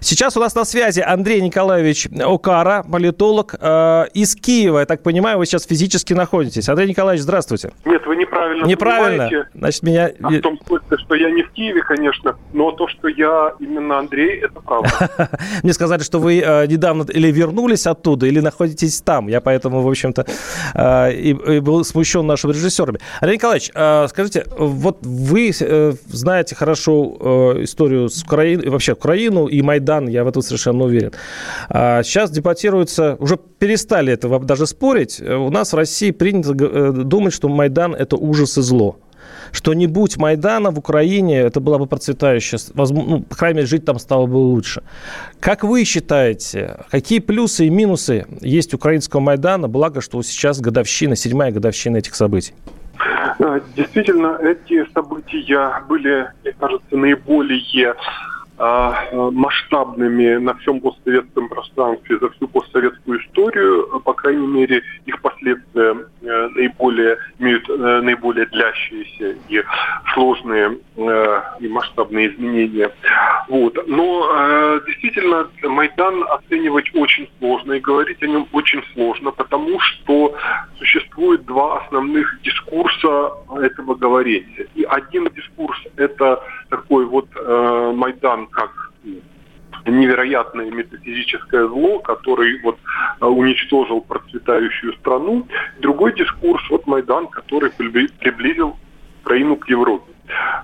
Сейчас у нас на связи Андрей Николаевич Окара, политолог э, из Киева. Я так понимаю, вы сейчас физически находитесь. Андрей Николаевич, здравствуйте. Нет, вы неправильно Неправильно. понимаете. Значит, меня... А в том смысле, что я не в Киеве, конечно, но то, что я именно Андрей, это правда. Мне сказали, что вы э, недавно или вернулись оттуда, или находитесь там. Я поэтому, в общем-то, э, и, и был смущен нашими режиссерами. Андрей Николаевич, э, скажите, вот вы э, знаете хорошо э, историю с Украиной, вообще Украину и Майдан, я в этом совершенно уверен. А сейчас дебатируется, уже перестали это во- даже спорить. Э, У нас в России принято э, думать, что Майдан – это ужас и зло что не будь Майдана в Украине, это была бы процветающая, ну, по крайней мере, жить там стало бы лучше. Как вы считаете, какие плюсы и минусы есть украинского Майдана, благо, что сейчас годовщина, седьмая годовщина этих событий? Э, Действительно, эти события были, мне кажется, наиболее масштабными на всем постсоветском пространстве за всю постсоветскую историю. По крайней мере, их последствия э, наиболее имеют э, наиболее длящиеся и сложные э, и масштабные изменения. Вот. Но действительно Майдан оценивать очень сложно и говорить о нем очень сложно, потому что существует два основных дискурса этого говорения. И один дискурс это такой вот э, Майдан как невероятное метафизическое зло, который вот э, уничтожил процветающую страну. Другой дискурс, вот Майдан, который прибли- приблизил Украину к Европе.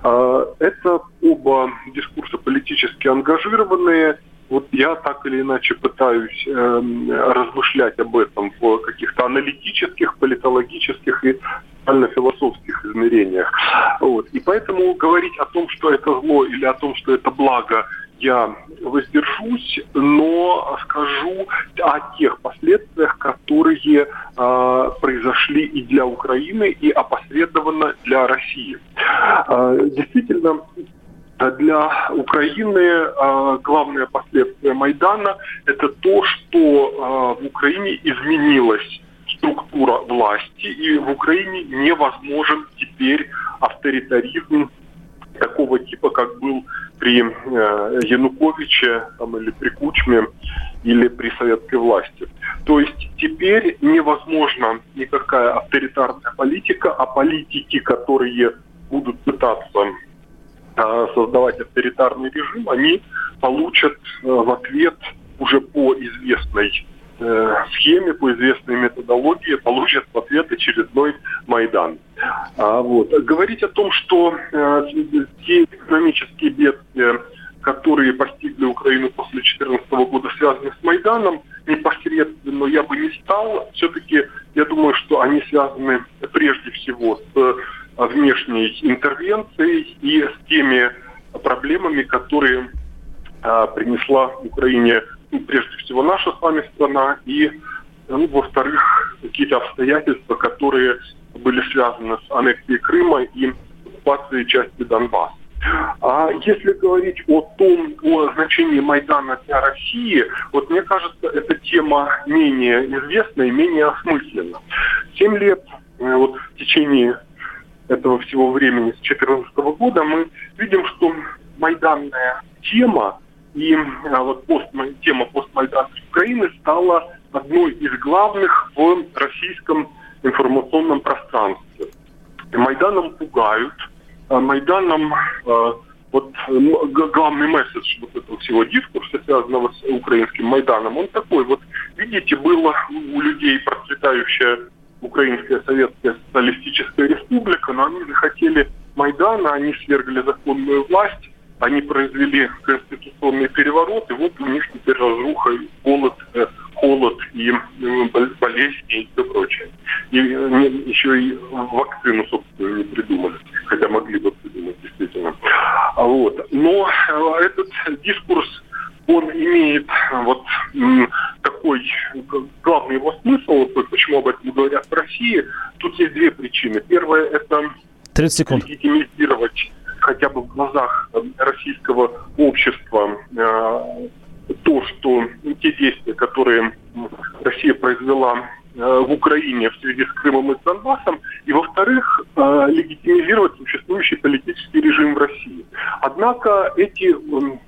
Э, Это оба дискурса политически ангажированные. Вот я так или иначе пытаюсь эм, размышлять об этом в каких-то аналитических, политологических и социально-философских измерениях. Вот. И поэтому говорить о том, что это зло или о том, что это благо, я воздержусь, но скажу о тех последствиях, которые э, произошли и для Украины, и опосредованно для России. Э, действительно, для Украины э, главное последствие Майдана – это то, что э, в Украине изменилась структура власти, и в Украине невозможен теперь авторитаризм такого типа, как был при э, Януковиче там, или при Кучме или при советской власти. То есть теперь невозможна никакая авторитарная политика, а политики, которые будут пытаться создавать авторитарный режим, они получат э, в ответ уже по известной э, схеме, по известной методологии, получат в ответ очередной Майдан. А, вот. Говорить о том, что э, те экономические бедствия, которые постигли Украину после 2014 года, связаны с Майданом, непосредственно я бы не стал. Все-таки я думаю, что они связаны прежде всего с э, внешней интервенцией и с теми проблемами, которые э, принесла Украине ну, прежде всего наша с вами страна и, ну, во-вторых, какие-то обстоятельства, которые были связаны с аннексией Крыма и оккупацией части Донбасса. А если говорить о том, о значении Майдана для России, вот мне кажется, эта тема менее известна и менее осмысленна. Семь лет э, вот в течение этого всего времени с 2014 года мы видим, что майданная тема и а, вот пост, тема постмайданской Украины стала одной из главных в российском информационном пространстве. Майданом пугают, а Майданом а, вот главный месседж вот этого всего дискурса, связанного с украинским Майданом, он такой, вот видите, было у людей процветающая Украинская Советская Социалистическая Республика, но они захотели Майдана, они свергли законную власть, они произвели конституционный переворот, и вот у них теперь разруха, голод, э, холод и э, бол- болезни и все прочее. И еще и вакцину, собственно, не придумали, хотя могли бы придумать, действительно. А Вот. Но э, этот дискурс, он имеет вот такой главный его смысл, почему об этом говорят в России, тут есть две причины. Первое – это 30 секунд. легитимизировать хотя бы в глазах российского общества то, что те действия, которые Россия произвела Э, в Украине в связи с Крымом и с Донбассом, и, во-вторых, э, легитимизировать существующий политический режим в России. Однако эти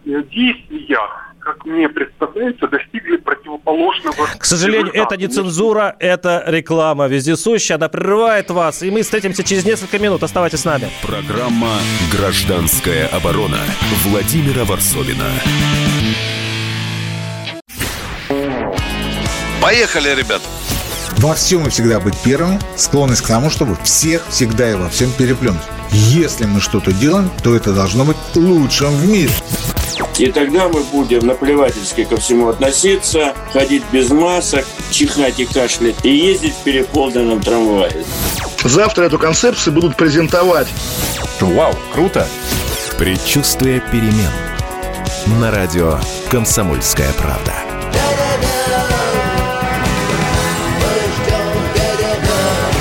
действия как мне представляется, достигли противоположного... К сожалению, результата. это не цензура, это реклама вездесущая, она прерывает вас, и мы встретимся через несколько минут. Оставайтесь с нами. Программа «Гражданская оборона» Владимира Варсовина. Поехали, ребят! во всем и всегда быть первыми, склонность к тому, чтобы всех всегда и во всем переплюнуть. Если мы что-то делаем, то это должно быть лучшим в мире. И тогда мы будем наплевательски ко всему относиться, ходить без масок, чихать и кашлять и ездить в переполненном трамвае. Завтра эту концепцию будут презентовать. Вау, круто! Предчувствие перемен. На радио «Комсомольская правда».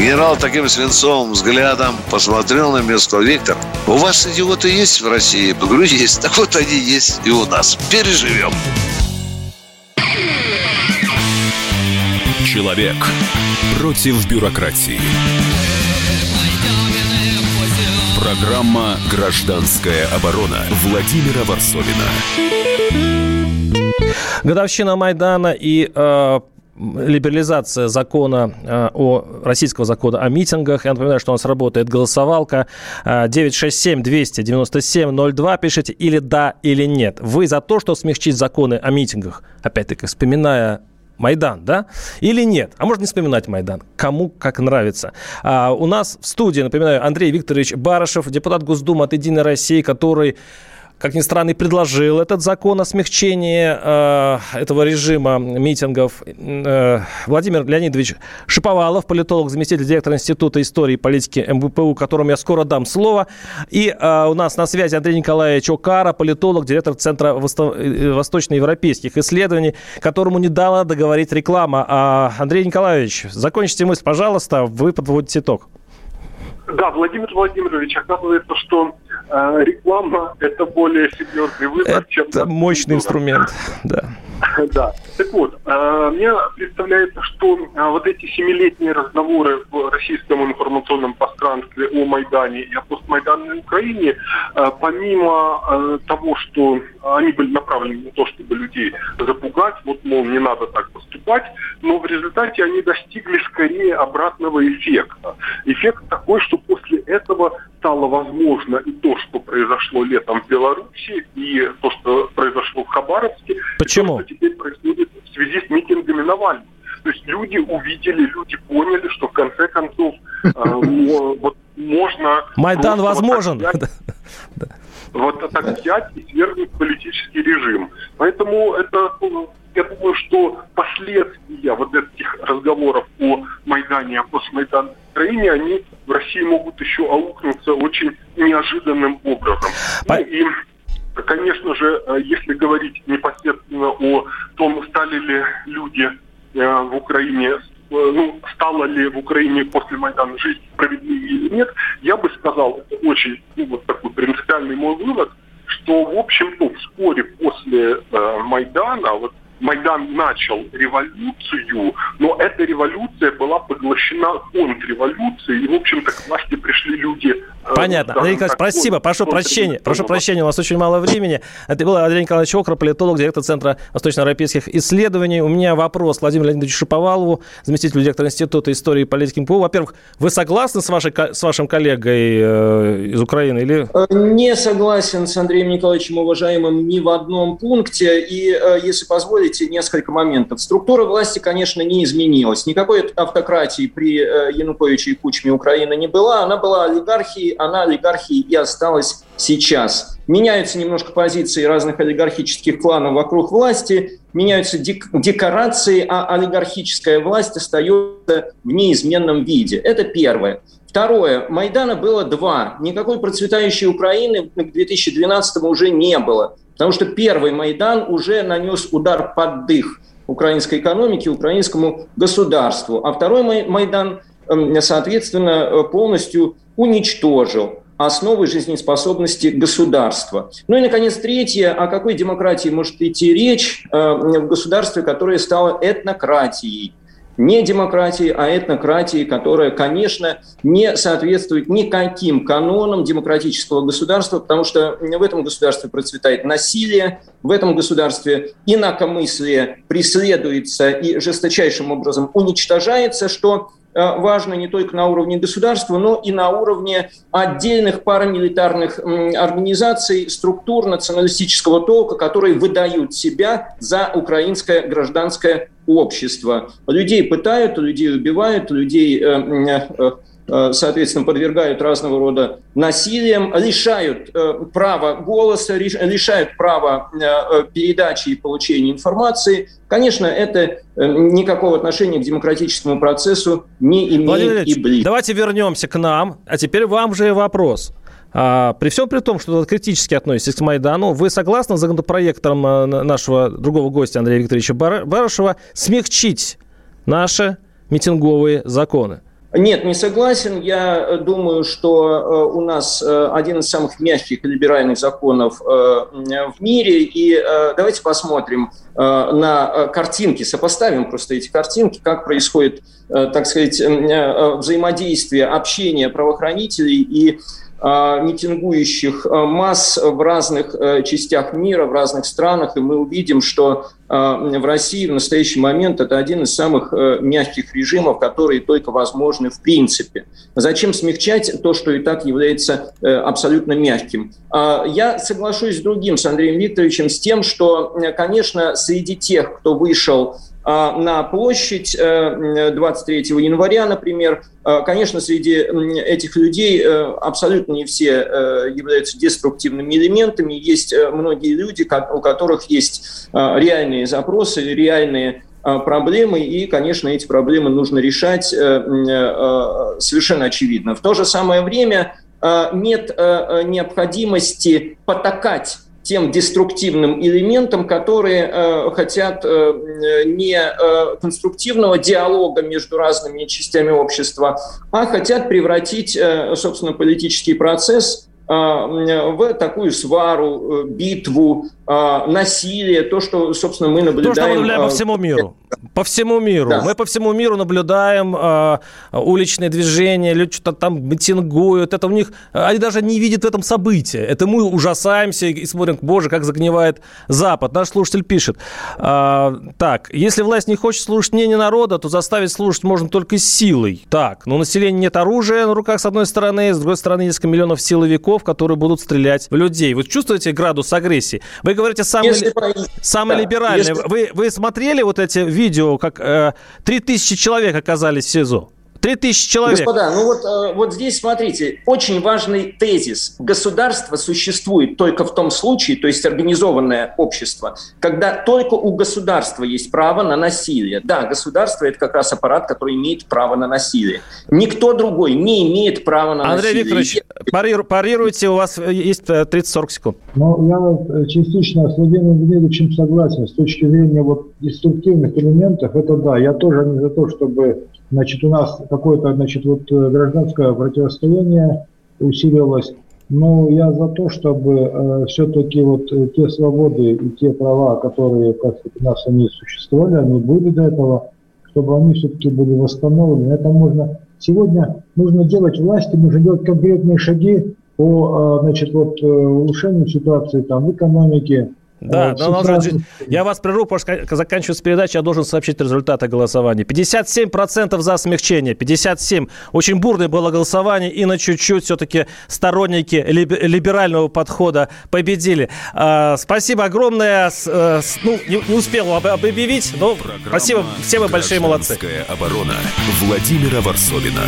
Генерал таким свинцовым взглядом посмотрел на меня и сказал, Виктор, у вас идиоты есть в России? Я говорю, есть. Так вот они есть и у нас. Переживем. Человек против бюрократии. Программа «Гражданская оборона» Владимира Варсовина. Годовщина Майдана и э, либерализация закона э, о российского закона о митингах. Я напоминаю, что у нас работает голосовалка 967-297-02. Пишите или да, или нет. Вы за то, что смягчить законы о митингах, опять-таки, вспоминая Майдан, да? Или нет? А можно не вспоминать Майдан. Кому как нравится. А, у нас в студии, напоминаю, Андрей Викторович Барышев, депутат Госдумы от «Единой России», который как ни странно, и предложил этот закон о смягчении э, этого режима митингов. Э, Владимир Леонидович Шиповалов, политолог, заместитель директора Института истории и политики МВПУ, которому я скоро дам слово. И э, у нас на связи Андрей Николаевич Окара, политолог, директор Центра э, восточноевропейских исследований, которому не дала договорить реклама. А, Андрей Николаевич, закончите мысль, пожалуйста, вы подводите итог. Да, Владимир Владимирович, оказывается, что реклама – это более серьезный выбор, это чем... Это мощный инструмент, да. Да. Так вот, э, мне представляется, что э, вот эти семилетние разговоры в российском информационном пространстве о Майдане и о постмайданной Украине, помимо того, что они были направлены на то, чтобы людей запугать, вот, мол, не надо так поступать, но в результате они достигли скорее обратного эффекта. Эффект такой, что после этого стало возможно и то, что произошло летом в Беларуси, и то, что произошло в Хабаровске. Почему? И то, что теперь происходит в связи с митингами Навального. То есть люди увидели, люди поняли, что в конце концов э, вот можно... Майдан возможен. Вот так взять и свергнуть политический режим. Поэтому это я думаю, что последствия вот этих разговоров о Майдане, о постмайданной Украине, они в России могут еще аукнуться очень неожиданным образом. Ну, и Конечно же, э, если говорить непосредственно о том, стали ли люди э, в Украине, ну, стало ли в Украине после Майдана жизнь справедливее или нет, я бы сказал, это очень ну, вот такой принципиальный мой вывод, что, в общем-то, вскоре после э, Майдана, вот Майдан начал революцию, но эта революция была поглощена контрреволюцией, и, в общем-то, к власти пришли люди... Э, Понятно. Андрей Николаевич, спасибо, прошу прощения. Прошу прощения, у нас очень мало времени. Это был Андрей Николаевич Окра, политолог, директор Центра восточноевропейских исследований. У меня вопрос к Владимиру Леонидовичу Шиповалову, заместителю директора Института истории и политики МПУ. Во-первых, вы согласны с, вашей, с вашим коллегой э, из Украины? Или... Э, не согласен с Андреем Николаевичем, уважаемым, ни в одном пункте. И, если позволите, выделить несколько моментов. Структура власти, конечно, не изменилась. Никакой автократии при э, Януковиче и Кучме Украины не была. Она была олигархией, она олигархией и осталась сейчас. Меняются немножко позиции разных олигархических кланов вокруг власти, меняются дек- декорации, а олигархическая власть остается в неизменном виде. Это первое. Второе. Майдана было два. Никакой процветающей Украины к 2012 уже не было. Потому что первый Майдан уже нанес удар под дых украинской экономике, украинскому государству. А второй Майдан, эм, соответственно, э, полностью уничтожил основы жизнеспособности государства. Ну и, наконец, третье. О какой демократии может идти речь э, в государстве, которое стало этнократией? Не демократии, а этнократии, которая, конечно, не соответствует никаким канонам демократического государства, потому что в этом государстве процветает насилие, в этом государстве инакомыслие преследуется и жесточайшим образом уничтожается, что Э, важно не только на уровне государства, но и на уровне отдельных парамилитарных организаций, структур националистического толка, которые выдают себя за украинское гражданское общество. Людей пытают, людей убивают, людей э, э, Э, соответственно, подвергают разного рода насилиям, лишают права голоса, лишают права передачи и получения информации. Конечно, это никакого отношения к демократическому процессу не имеет Владимир и близко. Давайте вернемся к нам. А теперь вам же вопрос. А, при всем при том, что критически относитесь к Майдану, вы согласны с законопроектом нашего другого гостя Андрея Викторовича Барышева смягчить наши митинговые законы? Нет, не согласен. Я э, думаю, что э, у нас э, один из самых мягких либеральных законов в мире. И давайте посмотрим на картинки, сопоставим просто эти картинки, как происходит, так сказать, взаимодействие, общение правоохранителей и а, митингующих а, масс в разных э, частях мира, в разных странах, и мы увидим, что а, в России в настоящий момент это один из самых э, мягких режимов, которые только возможны в принципе. Зачем смягчать то, что и так является э, абсолютно мягким? Я соглашусь с другим, с Андреем Викторовичем, с тем, что, конечно, среди тех, кто вышел а, на площадь 23 э, января, например. А, конечно, среди этих людей э, абсолютно не все э, являются деструктивными элементами. Есть многие люди, у которых есть а, реальные запросы, реальные проблемы, и, конечно, эти проблемы нужно решать совершенно очевидно. В то же самое время нет необходимости потакать тем деструктивным элементам, которые э, хотят э, не э, конструктивного диалога между разными частями общества, а хотят превратить, э, собственно, политический процесс э, в такую свару, э, битву, насилие, то, что, собственно, мы наблюдаем... То, что мы наблюдаем по а, всему миру. По всему миру. Да. Мы по всему миру наблюдаем э, уличные движения, люди что-то там митингуют. Это у них... Они даже не видят в этом события. Это мы ужасаемся и смотрим, боже, как загнивает Запад. Наш слушатель пишет. Э, так, если власть не хочет слушать мнение народа, то заставить слушать можно только силой. Так, но у населения нет оружия на руках, с одной стороны, с другой стороны, несколько миллионов силовиков, которые будут стрелять в людей. Вы чувствуете градус агрессии? Вы говорите, самый, если, самый да, либеральный. Если... Вы, вы смотрели вот эти видео, как э, 3000 человек оказались в СИЗО? Три тысячи человек. Господа, ну вот, э, вот здесь смотрите, очень важный тезис. Государство существует только в том случае, то есть организованное общество, когда только у государства есть право на насилие. Да, государство – это как раз аппарат, который имеет право на насилие. Никто другой не имеет права на Андрей насилие. Андрей Викторович, парируйте, у вас есть 30-40 э, секунд. Ну, я частично с Владимиром Дмитриевичем согласен. С точки зрения вот деструктивных элементов, это да, я тоже не за то, чтобы Значит, у нас какое-то, значит, вот э, гражданское противостояние усилилось. Но я за то, чтобы э, все-таки вот э, те свободы и те права, которые как у нас они существовали, они были до этого, чтобы они все-таки были восстановлены. Это можно сегодня нужно делать власти, нужно делать конкретные шаги по, э, значит, вот улучшению ситуации там в экономике, да, но он уже, я вас прерву, потому что заканчивается передача, я должен сообщить результаты голосования. 57% за смягчение, 57%. Очень бурное было голосование, и на чуть-чуть все-таки сторонники либерального подхода победили. А, спасибо огромное. А, ну, не, не успел объявить, но Программа спасибо, все вы большие молодцы. оборона Владимира Варсовина.